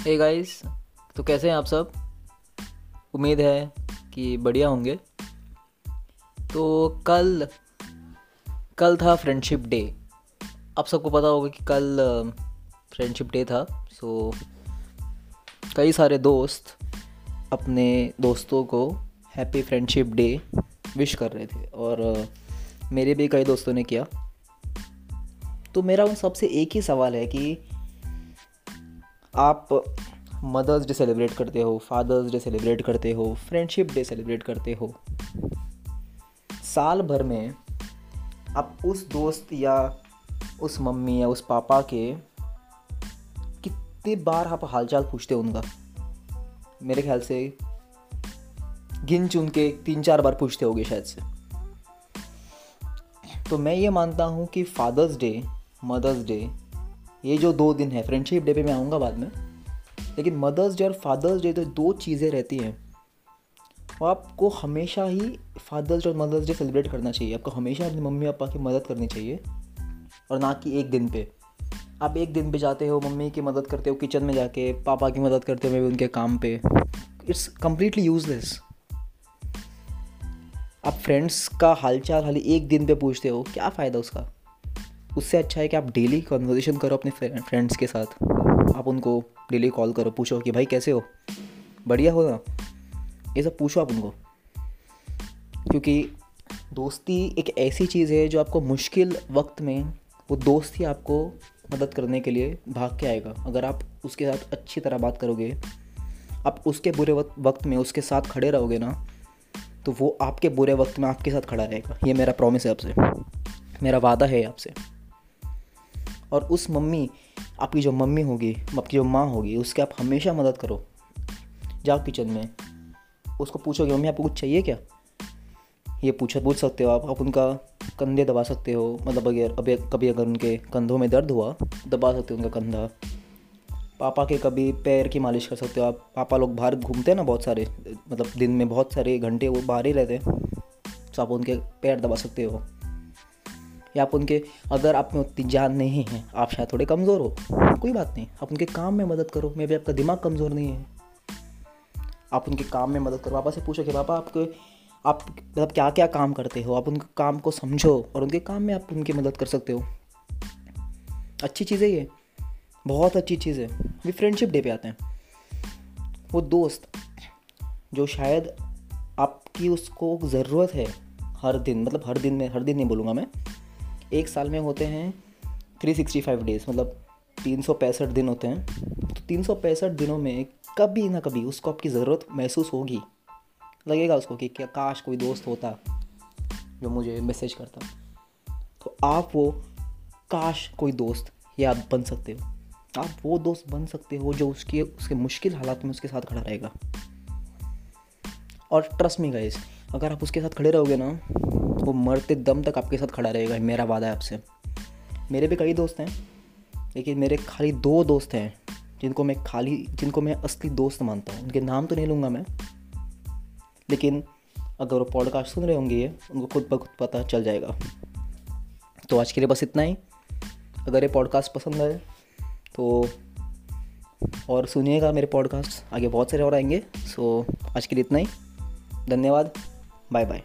Hey guys तो कैसे हैं आप सब? उम्मीद है कि बढ़िया होंगे। तो कल कल था फ्रेंडशिप डे आप सबको पता होगा कि कल फ्रेंडशिप डे था। सो कई सारे दोस्त अपने दोस्तों को हैप्पी फ्रेंडशिप डे विश कर रहे थे। और मेरे भी कई दोस्तों ने किया। तो मेरा उन सबसे एक ही सवाल है कि आप मदर्स डे सेलिब्रेट करते हो, फादर्स डे सेलिब्रेट करते हो, फ्रेंडशिप डे सेलिब्रेट करते हो, साल भर में आप उस दोस्त या उस मम्मी या उस पापा के कितनी बार आप हालचाल पूछते हो उनका? मेरे ख्याल से गिन चुन के तीन चार बार पूछते होगे शायद से। तो मैं ये मानता हूँ कि फादर्स डे, मदर्स डे ये जो दो दिन है फ्रेंडशिप डे पे मैं आऊँगा बाद में, लेकिन मदर्स डे और फादर्स डे तो दो चीज़ें रहती हैं। वो आपको हमेशा ही फादर्स और मदर्स डे सेलिब्रेट करना चाहिए। आपको हमेशा अपनी मम्मी पापा की मदद करनी चाहिए, और ना कि एक दिन पे। आप एक दिन पे जाते हो, मम्मी की मदद करते हो किचन में जाके, पापा की मदद करते हुए उनके काम पे। इट्स कम्प्लीटली यूजलेस आप फ्रेंड्स का हालचाल हाल एक दिन पे पूछते हो, क्या फ़ायदा उसका? उससे अच्छा है कि आप डेली कन्वर्जेशन करो अपने फ्रेंड्स के साथ। आप उनको डेली कॉल करो, पूछो कि भाई कैसे हो? बढ़िया हो ना? ये सब पूछो आप उनको। क्योंकि दोस्ती एक ऐसी चीज़ है जो आपको मुश्किल वक्त में वो दोस्त ही आपको मदद करने के लिए भाग के आएगा। अगर आप उसके साथ अच्छी तरह बात करोगे, आप उसके बुरे वक्त में उसके साथ खड़े रहोगे ना तो वो आपके बुरे वक्त में आपके साथ खड़ा रहेगा। ये मेरा प्रॉमिस है आपसे। मेरा वादा है आपसे। और उस मम्मी, आपकी जो मम्मी होगी, आपकी जो माँ होगी, उसके आप हमेशा मदद करो। जाओ किचन में। उसको पूछोगे, मम्मी, आपको कुछ चाहिए क्या? ये पूछो, पूछ सकते हो आप। आप उनका कंधे दबा सकते हो। मतलब अगर, अभी कभी अगर उनके कंधों में दर्द हुआ, दबा सकते हो उनका कंधा। पापा के कभी पैर की मालिश कर सकते हो आप। पापा लोग बाहर घूमते हैं ना बहुत सारे मतलब दिन में बहुत सारे घंटे वो बाहर ही रहते हैं। तो आप उनके पैर दबा सकते हो। या आप उनके अगर आप में उतनी जान नहीं है, आप शायद थोड़े कमज़ोर हो। कोई बात नहीं, आप उनके काम में मदद करो, मे भी आपका दिमाग कमज़ोर नहीं है। आप उनके काम में मदद करो, पापा से पूछो कि पापा आपके, आप मतलब क्या क्या काम करते हो? आप उनके काम को समझो और उनके काम में आप उनकी मदद कर सकते हो। अच्छी चीज़ है ये। बहुत अच्छी चीज़ है। वे फ्रेंडशिप डे पे आते हैं। वो दोस्त जो शायद आपकी उसको ज़रूरत है हर दिन मतलब हर दिन में, हर दिन नहीं बोलूँगा मैं एक साल में होते हैं थ्री सिक्सटी फाइव डेज़ मतलब तीन सौ पैंसठ दिन होते हैं। तो तीन सौ पैंसठ दिनों में कभी ना कभी उसको आपकी ज़रूरत महसूस होगी। लगेगा उसको कि क्या काश कोई दोस्त होता जो मुझे मैसेज करता। तो आप वो काश कोई दोस्त या आप बन सकते हो। आप वो दोस्त बन सकते हो जो उसके उसके मुश्किल हालात में उसके साथ खड़ा रहेगा। और ट्रस्ट मी गाइस अगर आप उसके साथ खड़े रहोगे ना वो मरते दम तक आपके साथ खड़ा रहेगा, मेरा वादा है आपसे। मेरे भी कई दोस्त हैं, लेकिन मेरे खाली दो दोस्त हैं, जिनको मैं खाली, जिनको मैं असली दोस्त मानता हूँ। उनके नाम तो नहीं लूँगा मैं, लेकिन अगर वो पॉडकास्ट सुन रहे होंगे ये उनको खुद ब खुद पता चल जाएगा। तो आज के लिए बस इतना ही। अगर ये पॉडकास्ट पसंद आए तो और सुनिएगा मेरे पॉडकास्ट आगे बहुत सारे और आएँगे सो आज के लिए इतना ही। धन्यवाद। Bye bye